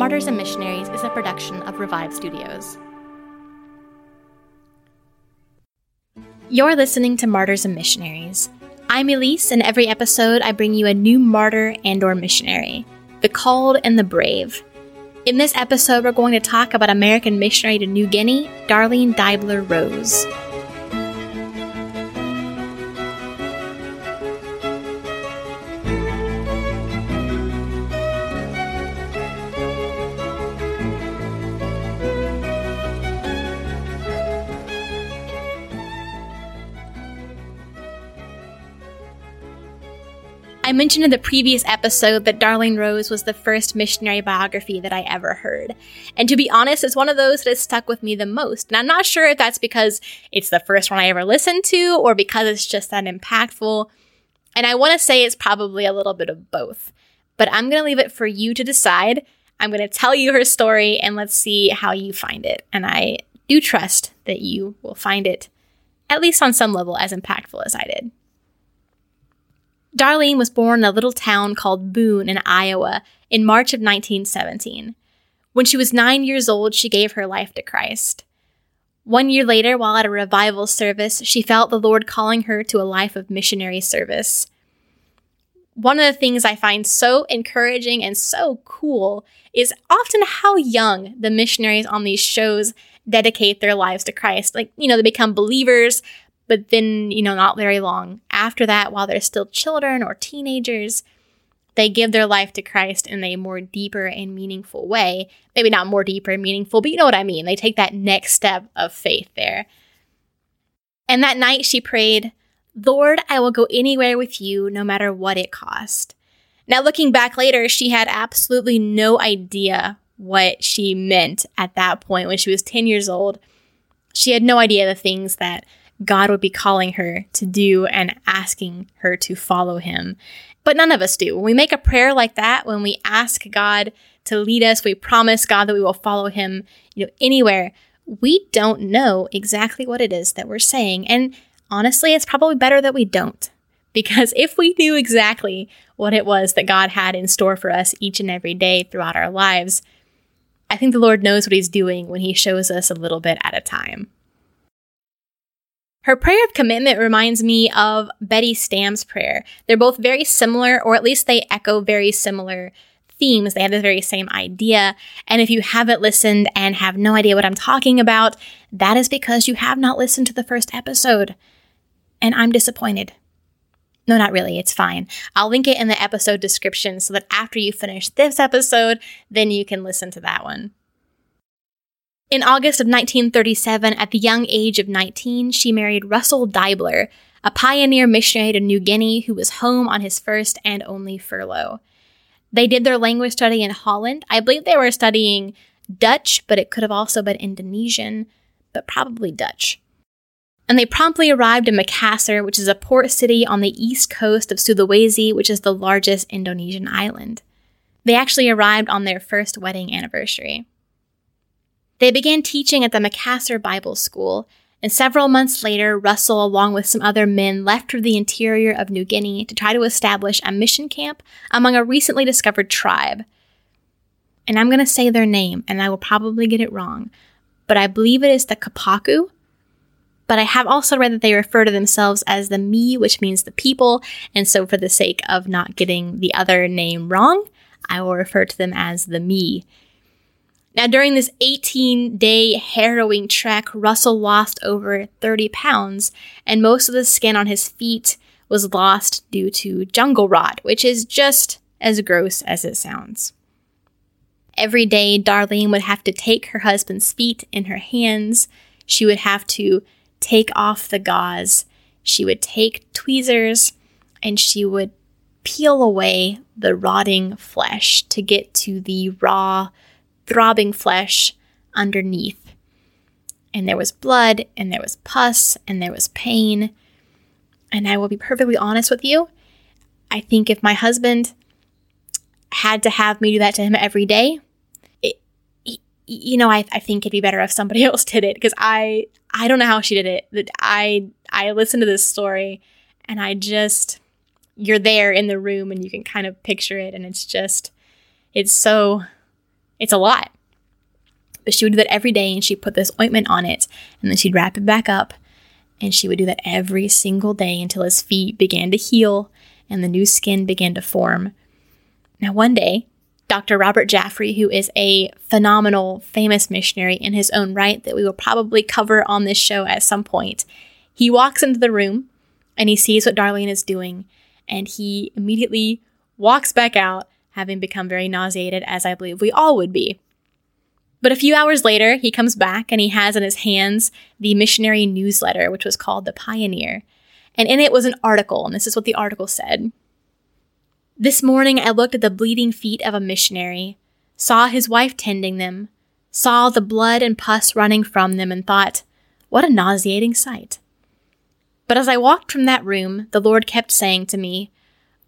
Martyrs and Missionaries is a production of Revived Studios. You're listening to Martyrs and Missionaries. I'm Elise, and every episode I bring you a new martyr and or missionary, the called and the brave. In this episode, we're going to talk about American missionary to New Guinea, Darlene Deibler Rose. Mentioned in the previous episode that Darlene Rose was the first missionary biography that I ever heard. And to be honest, it's one of those that has stuck with me the most. And I'm not sure if that's because it's the first one I ever listened to or because it's just that impactful. And I want to say it's probably a little bit of both. But I'm going to leave it for you to decide. I'm going to tell you her story and let's see how you find it. And I do trust that you will find it, at least on some level, as impactful as I did. Darlene was born in a little town called Boone in Iowa in March of 1917. When she was nine years old, she gave her life to Christ. One year later, while at a revival service, she felt the Lord calling her to a life of missionary service. One of the things I find so encouraging and so cool is often how young the missionaries on these shows dedicate their lives to Christ. Like, you know, they become believers, but then, you know, not very long after that, while they're still children or teenagers, they give their life to Christ in a more deeper and meaningful way. Maybe not more deeper and meaningful, but you know what I mean. They take that next step of faith there. And that night she prayed, Lord, I will go anywhere with you, no matter what it cost. Now, looking back later, she had absolutely no idea what she meant at that point when she was 10 years old. She had no idea the things that God would be calling her to do and asking her to follow him. But none of us do. When we make a prayer like that, when we ask God to lead us, we promise God that we will follow him, you know, anywhere, we don't know exactly what it is that we're saying. And honestly, it's probably better that we don't. Because if we knew exactly what it was that God had in store for us each and every day throughout our lives, I think the Lord knows what He's doing when He shows us a little bit at a time. Her prayer of commitment reminds me of Betty Stam's prayer. They're both very similar, or at least they echo very similar themes. They have the very same idea. And if you haven't listened and have no idea what I'm talking about, that is because you have not listened to the first episode. And I'm disappointed. No, not really. It's fine. I'll link it in the episode description so that after you finish this episode, then you can listen to that one. In August of 1937, at the young age of 19, she married Russell Deibler, a pioneer missionary to New Guinea who was home on his first and only furlough. They did their language study in Holland. I believe they were studying Dutch, but it could have also been Indonesian, but probably Dutch. And they promptly arrived in Makassar, which is a port city on the east coast of Sulawesi, which is the largest Indonesian island. They actually arrived on their first wedding anniversary. They began teaching at the Macassar Bible School, and several months later, Russell, along with some other men, left for the interior of New Guinea to try to establish a mission camp among a recently discovered tribe. And I'm going to say their name, and I will probably get it wrong, but I believe it is the Kapauku. But I have also read that they refer to themselves as the Mi, which means the people, and so for the sake of not getting the other name wrong, I will refer to them as the Mi. Now, during this 18 day harrowing trek, Russell lost over 30 pounds, and most of the skin on his feet was lost due to jungle rot, which is just as gross as it sounds. Every day, Darlene would have to take her husband's feet in her hands. She would have to take off the gauze. She would take tweezers and she would peel away the rotting flesh to get to the raw, throbbing flesh underneath. And there was blood, and there was pus, and there was pain. And I will be perfectly honest with you. I think if my husband had to have me do that to him every day, it, you know, I, I think it'd be better if somebody else did it because I I don't know how she did it. I I listened to this story and I just you're there in the room and you can kind of picture it and it's just it's so it's a lot. But she would do that every day and she'd put this ointment on it and then she'd wrap it back up and she would do that every single day until his feet began to heal and the new skin began to form. Now, one day, Dr. Robert Jaffray, who is a phenomenal, famous missionary in his own right that we will probably cover on this show at some point, he walks into the room and he sees what Darlene is doing, and he immediately walks back out, having become very nauseated, as I believe we all would be. But a few hours later, he comes back and he has in his hands the missionary newsletter, which was called The Pioneer. And in it was an article, and this is what the article said. This morning I looked at the bleeding feet of a missionary, saw his wife tending them, saw the blood and pus running from them, and thought, what a nauseating sight. But as I walked from that room, the Lord kept saying to me,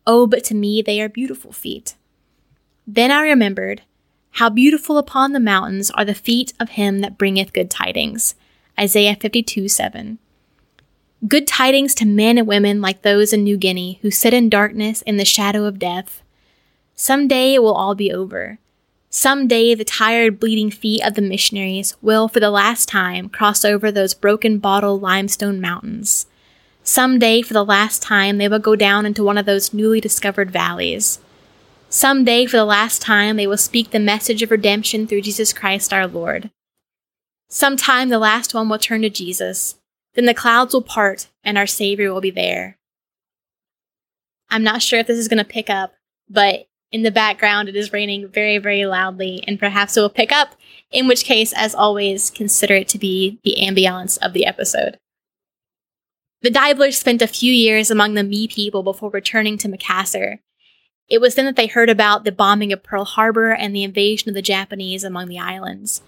Oh, but to me they are beautiful feet. Then I remembered, How beautiful upon the mountains are the feet of him that bringeth good tidings. Isaiah 52 7. Good tidings to men and women like those in New Guinea who sit in darkness in the shadow of death. Some day it will all be over. Some day the tired, bleeding feet of the missionaries will, for the last time, cross over those broken bottle limestone mountains. Some day, for the last time, they will go down into one of those newly discovered valleys. Some day, for the last time, they will speak the message of redemption through Jesus Christ our Lord. Sometime the last one will turn to Jesus, then the clouds will part and our Savior will be there. I'm not sure if this is going to pick up, but in the background it is raining very, very loudly, and perhaps it will pick up, in which case, as always, consider it to be the ambiance of the episode. The Deiblers spent a few years among the Me people before returning to Makassar. It was then that they heard about the bombing of Pearl Harbor and the invasion of the Japanese among the islands.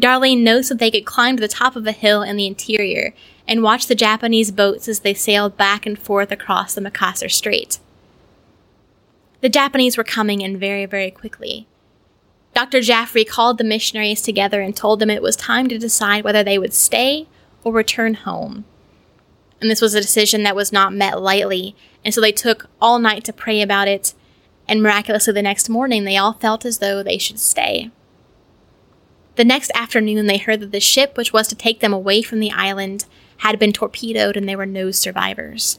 Darlene notes that they could climb to the top of a hill in the interior and watch the Japanese boats as they sailed back and forth across the Makassar Strait. The Japanese were coming in very, very quickly. Dr. Jaffray called the missionaries together and told them it was time to decide whether they would stay or return home. And this was a decision that was not met lightly, and so they took all night to pray about it, and miraculously the next morning they all felt as though they should stay. The next afternoon, they heard that the ship which was to take them away from the island had been torpedoed and there were no survivors.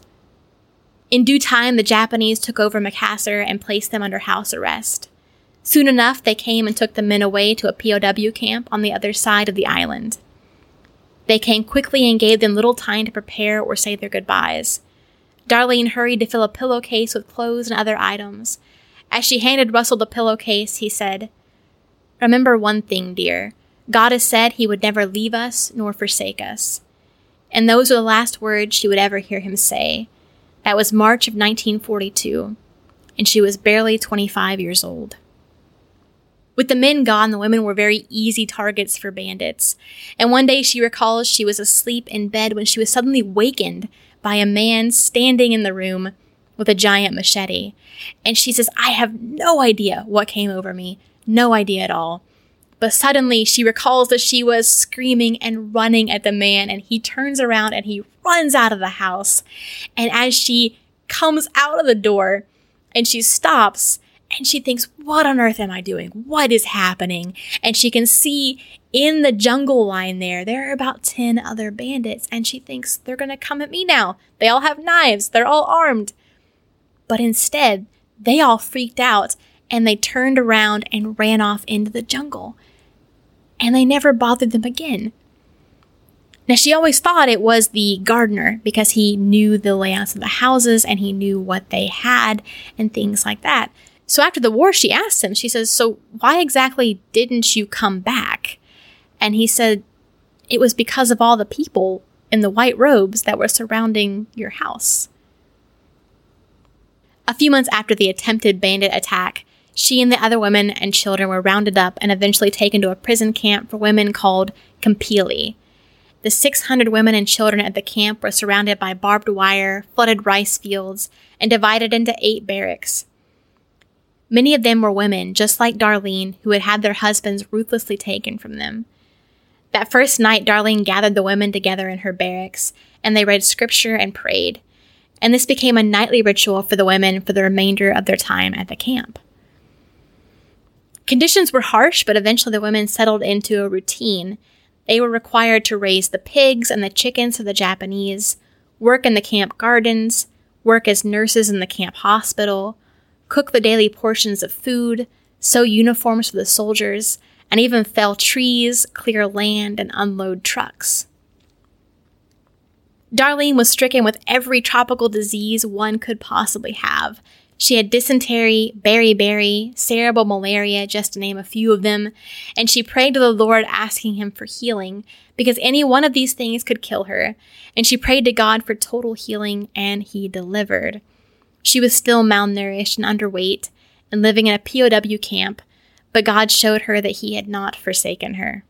In due time, the Japanese took over Makassar and placed them under house arrest. Soon enough, they came and took the men away to a POW camp on the other side of the island. They came quickly and gave them little time to prepare or say their goodbyes. Darlene hurried to fill a pillowcase with clothes and other items. As she handed Russell the pillowcase, he said, Remember one thing, dear. God has said he would never leave us nor forsake us. And those were the last words she would ever hear him say. That was March of 1942, and she was barely 25 years old. With the men gone, the women were very easy targets for bandits. And one day she recalls she was asleep in bed when she was suddenly wakened by a man standing in the room with a giant machete. And she says, I have no idea what came over me, no idea at all. But suddenly she recalls that she was screaming and running at the man, and he turns around and he runs out of the house. And as she comes out of the door and she stops, and she thinks, What on earth am I doing? What is happening? And she can see in the jungle line there, there are about 10 other bandits, and she thinks, They're going to come at me now. They all have knives, they're all armed. But instead, they all freaked out and they turned around and ran off into the jungle. And they never bothered them again. Now, she always thought it was the gardener because he knew the layouts of the houses and he knew what they had and things like that. So after the war, she asked him, she says, So why exactly didn't you come back? And he said, It was because of all the people in the white robes that were surrounding your house. A few months after the attempted bandit attack, she and the other women and children were rounded up and eventually taken to a prison camp for women called Kampili. The 600 women and children at the camp were surrounded by barbed wire, flooded rice fields, and divided into eight barracks. Many of them were women, just like Darlene, who had had their husbands ruthlessly taken from them. That first night, Darlene gathered the women together in her barracks, and they read scripture and prayed. And this became a nightly ritual for the women for the remainder of their time at the camp. Conditions were harsh, but eventually the women settled into a routine. They were required to raise the pigs and the chickens for the Japanese, work in the camp gardens, work as nurses in the camp hospital, cook the daily portions of food, sew uniforms for the soldiers, and even fell trees, clear land, and unload trucks. Darlene was stricken with every tropical disease one could possibly have, she had dysentery, beriberi, cerebral malaria, just to name a few of them, and she prayed to the Lord asking him for healing because any one of these things could kill her. And she prayed to God for total healing and he delivered. She was still malnourished and underweight and living in a POW camp, but God showed her that he had not forsaken her.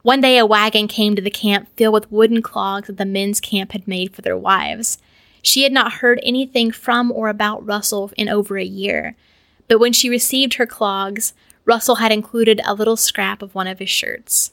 One day a wagon came to the camp filled with wooden clogs that the men's camp had made for their wives. She had not heard anything from or about Russell in over a year, but when she received her clogs, Russell had included a little scrap of one of his shirts.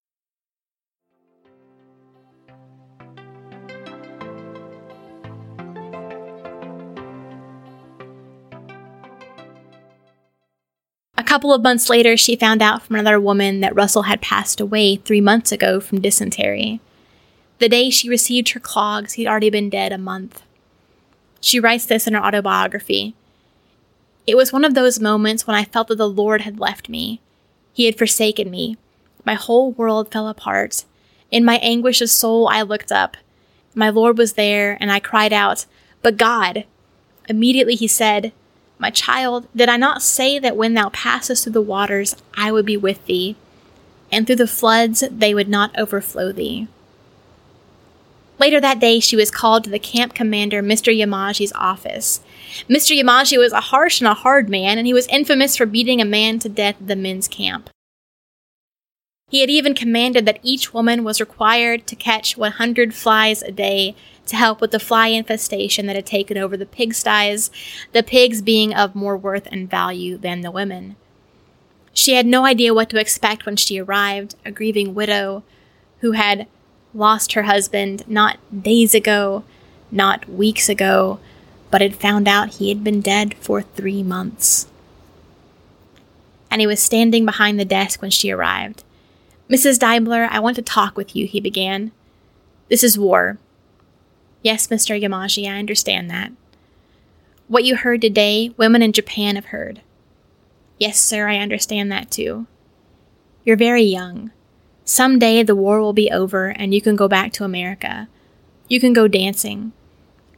Couple of months later, she found out from another woman that Russell had passed away three months ago from dysentery. The day she received her clogs, he'd already been dead a month. She writes this in her autobiography. It was one of those moments when I felt that the Lord had left me. He had forsaken me. My whole world fell apart. In my anguish of soul, I looked up. My Lord was there, and I cried out, But God! Immediately he said, my child, did I not say that when thou passest through the waters, I would be with thee, and through the floods they would not overflow thee? Later that day, she was called to the camp commander, Mr. Yamaji's office. Mr. Yamaji was a harsh and a hard man, and he was infamous for beating a man to death at the men's camp. He had even commanded that each woman was required to catch 100 flies a day to help with the fly infestation that had taken over the pigsties, the pigs being of more worth and value than the women. She had no idea what to expect when she arrived, a grieving widow who had lost her husband not days ago, not weeks ago, but had found out he had been dead for three months. And he was standing behind the desk when she arrived. Mrs. Deibler, I want to talk with you, he began. This is war. Yes, Mr. Yamaji, I understand that. What you heard today, women in Japan have heard. Yes, sir, I understand that too. You're very young. Some day the war will be over and you can go back to America. You can go dancing,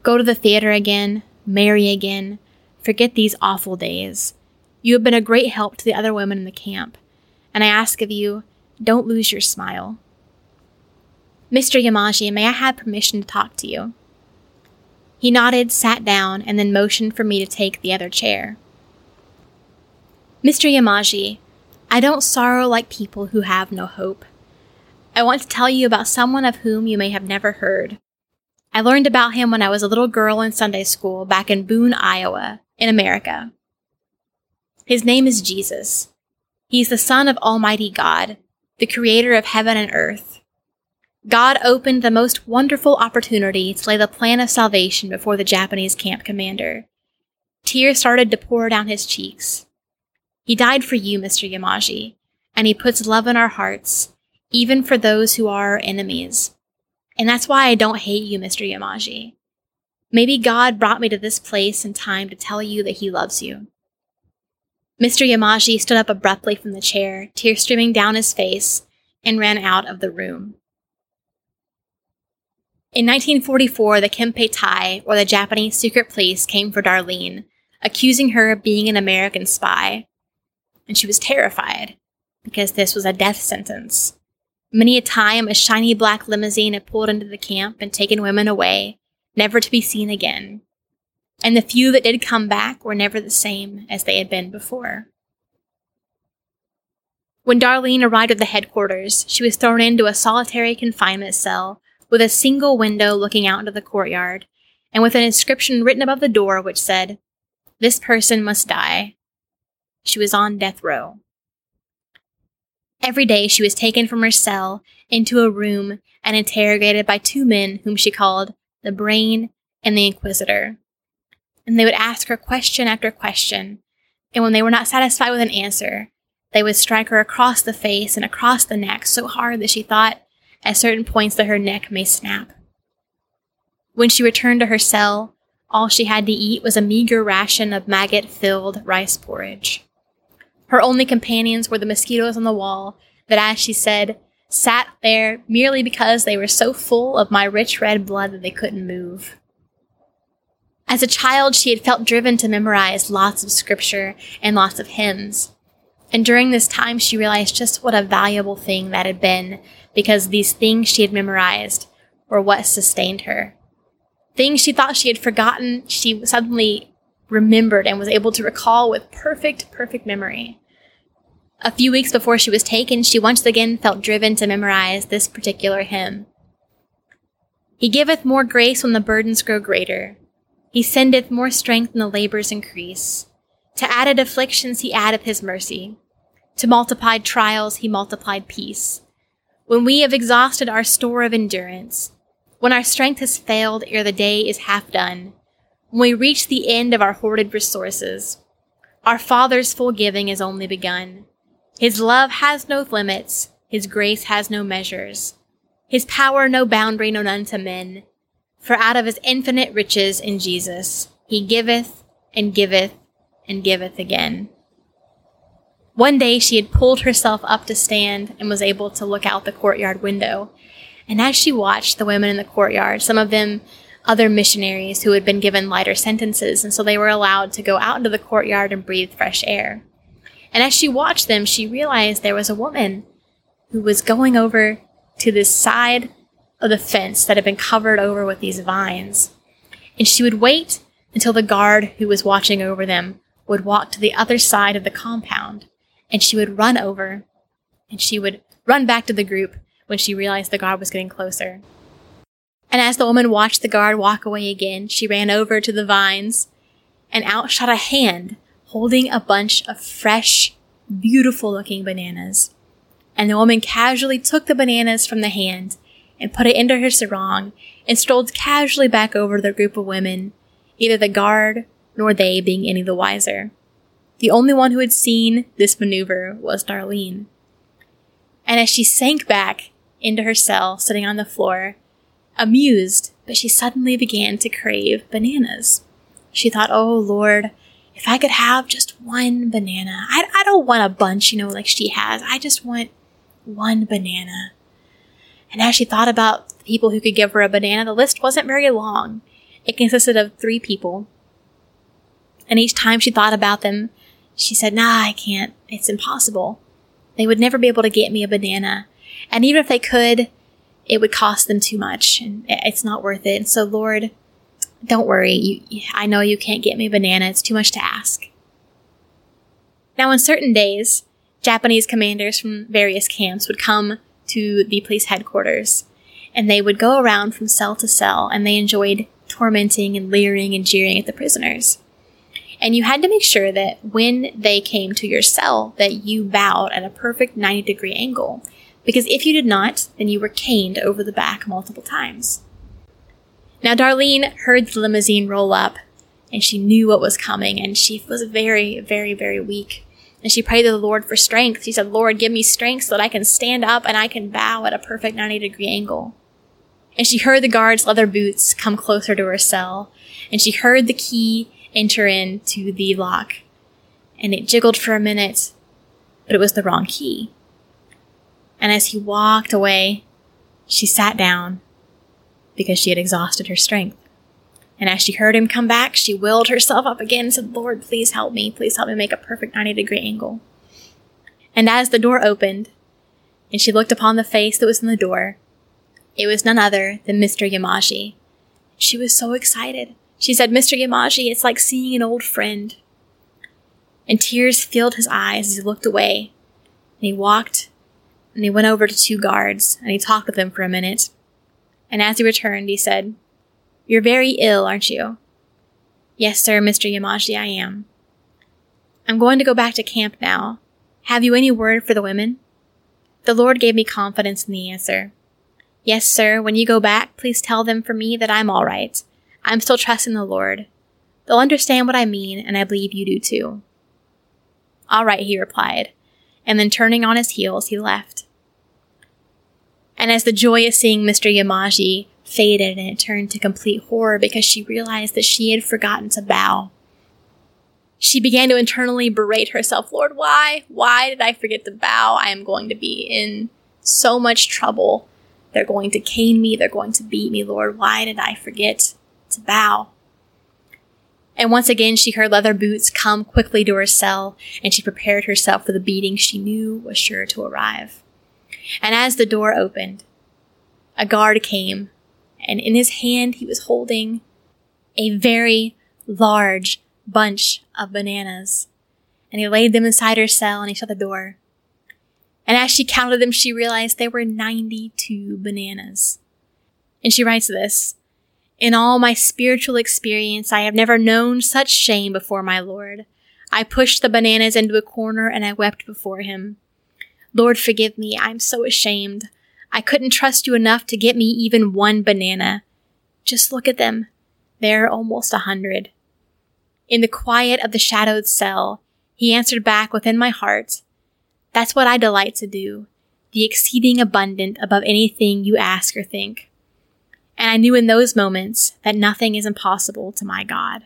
go to the theater again, marry again, forget these awful days. You have been a great help to the other women in the camp, and I ask of you, don't lose your smile. Mr. Yamaji, may I have permission to talk to you? He nodded, sat down, and then motioned for me to take the other chair. Mr. Yamaji, I don't sorrow like people who have no hope. I want to tell you about someone of whom you may have never heard. I learned about him when I was a little girl in Sunday school back in Boone, Iowa, in America. His name is Jesus. He's the Son of Almighty God, the Creator of heaven and earth. God opened the most wonderful opportunity to lay the plan of salvation before the Japanese camp commander. Tears started to pour down his cheeks. He died for you, Mr. Yamaji, and he puts love in our hearts, even for those who are our enemies. And that's why I don't hate you, Mr. Yamaji. Maybe God brought me to this place in time to tell you that he loves you. Mr. Yamaji stood up abruptly from the chair, tears streaming down his face, and ran out of the room. In 1944, the Kempeitai, or the Japanese secret police, came for Darlene, accusing her of being an American spy. And she was terrified, because this was a death sentence. Many a time, a shiny black limousine had pulled into the camp and taken women away, never to be seen again. And the few that did come back were never the same as they had been before. When Darlene arrived at the headquarters, she was thrown into a solitary confinement cell with a single window looking out into the courtyard, and with an inscription written above the door which said, This person must die. She was on death row. Every day she was taken from her cell into a room and interrogated by two men whom she called the Brain and the Inquisitor. And they would ask her question after question, and when they were not satisfied with an answer, they would strike her across the face and across the neck so hard that she thought at certain points that her neck may snap. When she returned to her cell, all she had to eat was a meager ration of maggot filled rice porridge. Her only companions were the mosquitoes on the wall that, as she said, sat there merely because they were so full of my rich red blood that they couldn't move. As a child, she had felt driven to memorize lots of scripture and lots of hymns. And during this time, she realized just what a valuable thing that had been because these things she had memorized were what sustained her. Things she thought she had forgotten, she suddenly remembered and was able to recall with perfect, perfect memory. A few weeks before she was taken, she once again felt driven to memorize this particular hymn. He giveth more grace when the burdens grow greater. He sendeth more strength when the labors increase. To added afflictions he addeth his mercy. To multiplied trials he multiplied peace when we have exhausted our store of endurance, when our strength has failed ere the day is half done, when we reach the end of our hoarded resources, our Father's full giving is only begun. His love has no limits, His grace has no measures, His power no boundary, no none to men. For out of His infinite riches in Jesus, He giveth and giveth and giveth again. One day she had pulled herself up to stand and was able to look out the courtyard window. And as she watched the women in the courtyard, some of them other missionaries who had been given lighter sentences, and so they were allowed to go out into the courtyard and breathe fresh air. And as she watched them, she realized there was a woman who was going over to this side of the fence that had been covered over with these vines. And she would wait until the guard who was watching over them would walk to the other side of the compound and she would run over and she would run back to the group when she realized the guard was getting closer. And as the woman watched the guard walk away again, she ran over to the vines and out shot a hand holding a bunch of fresh, beautiful looking bananas. And the woman casually took the bananas from the hand and put it into her sarong and strolled casually back over to the group of women, neither the guard nor they being any the wiser. The only one who had seen this maneuver was Darlene. And as she sank back into her cell, sitting on the floor, amused, but she suddenly began to crave bananas. She thought, oh Lord, if I could have just one banana. I, I don't want a bunch, you know, like she has. I just want one banana. And as she thought about the people who could give her a banana, the list wasn't very long. It consisted of three people. And each time she thought about them, she said, Nah, I can't. It's impossible. They would never be able to get me a banana. And even if they could, it would cost them too much and it's not worth it. So, Lord, don't worry. You, I know you can't get me a banana. It's too much to ask. Now, on certain days, Japanese commanders from various camps would come to the police headquarters and they would go around from cell to cell and they enjoyed tormenting and leering and jeering at the prisoners. And you had to make sure that when they came to your cell that you bowed at a perfect 90 degree angle. Because if you did not, then you were caned over the back multiple times. Now Darlene heard the limousine roll up and she knew what was coming and she was very, very, very weak. And she prayed to the Lord for strength. She said, Lord, give me strength so that I can stand up and I can bow at a perfect 90 degree angle. And she heard the guard's leather boots come closer to her cell. And she heard the key enter into the lock. And it jiggled for a minute, but it was the wrong key. And as he walked away, she sat down because she had exhausted her strength. And as she heard him come back, she willed herself up again and said, Lord, please help me. Please help me make a perfect 90 degree angle. And as the door opened, and she looked upon the face that was in the door, it was none other than Mr. Yamaji. She was so excited. She said, Mr. Yamaji, it's like seeing an old friend. And tears filled his eyes as he looked away. And he walked and he went over to two guards and he talked with them for a minute. And as he returned, he said, You're very ill, aren't you? Yes, sir, Mr. Yamaji, I am. I'm going to go back to camp now. Have you any word for the women? The Lord gave me confidence in the answer. Yes, sir, when you go back, please tell them for me that I'm all right. I'm still trusting the Lord. They'll understand what I mean, and I believe you do too. All right, he replied, and then turning on his heels, he left. And as the joy of seeing Mr. Yamaji faded and it turned to complete horror because she realized that she had forgotten to bow, she began to internally berate herself Lord, why? Why did I forget to bow? I am going to be in so much trouble. They're going to cane me. They're going to beat me. Lord, why did I forget to bow? And once again, she heard leather boots come quickly to her cell, and she prepared herself for the beating she knew was sure to arrive. And as the door opened, a guard came, and in his hand he was holding a very large bunch of bananas. And he laid them inside her cell and he shut the door. And as she counted them, she realized there were 92 bananas. And she writes this In all my spiritual experience, I have never known such shame before my Lord. I pushed the bananas into a corner and I wept before him. Lord, forgive me. I'm so ashamed. I couldn't trust you enough to get me even one banana. Just look at them. They're almost a hundred. In the quiet of the shadowed cell, he answered back within my heart, That's what I delight to do, the exceeding abundant above anything you ask or think. And I knew in those moments that nothing is impossible to my God.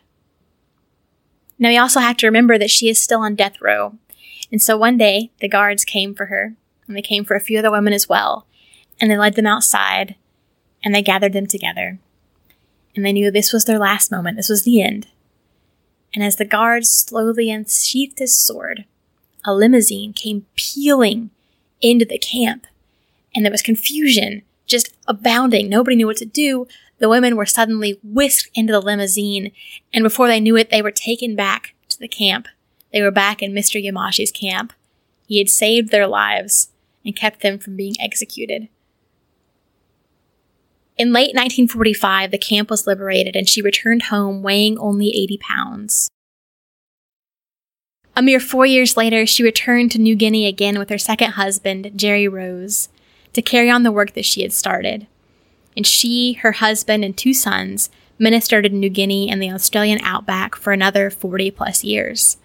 Now we also have to remember that she is still on death row. And so one day the guards came for her, and they came for a few other women as well, and they led them outside, and they gathered them together. And they knew this was their last moment, this was the end and as the guard slowly unsheathed his sword, a limousine came peeling into the camp, and there was confusion just abounding. Nobody knew what to do. The women were suddenly whisked into the limousine, and before they knew it, they were taken back to the camp. They were back in Mr. Yamaji's camp. He had saved their lives and kept them from being executed. In late 1945, the camp was liberated and she returned home weighing only 80 pounds. A mere four years later, she returned to New Guinea again with her second husband, Jerry Rose, to carry on the work that she had started. And she, her husband, and two sons ministered in New Guinea and the Australian outback for another 40 plus years.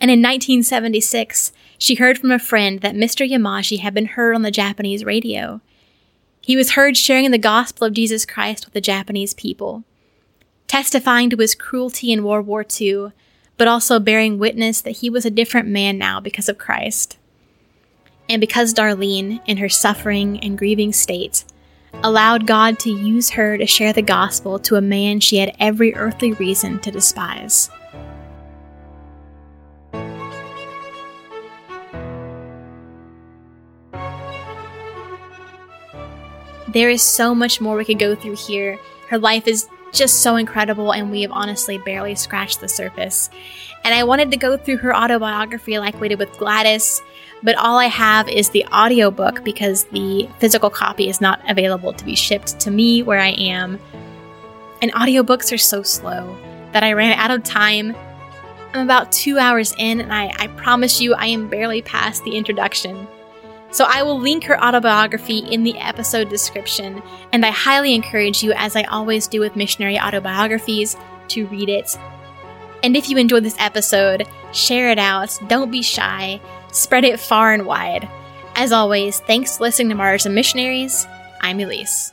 And in 1976, she heard from a friend that Mr. Yamaji had been heard on the Japanese radio he was heard sharing the gospel of Jesus Christ with the Japanese people, testifying to his cruelty in World War II, but also bearing witness that he was a different man now because of Christ. And because Darlene, in her suffering and grieving state, allowed God to use her to share the gospel to a man she had every earthly reason to despise. There is so much more we could go through here. Her life is just so incredible, and we have honestly barely scratched the surface. And I wanted to go through her autobiography like we did with Gladys, but all I have is the audiobook because the physical copy is not available to be shipped to me where I am. And audiobooks are so slow that I ran out of time. I'm about two hours in, and I, I promise you, I am barely past the introduction. So I will link her autobiography in the episode description, and I highly encourage you, as I always do with missionary autobiographies, to read it. And if you enjoyed this episode, share it out. Don't be shy. Spread it far and wide. As always, thanks for listening to Martyrs and Missionaries. I'm Elise.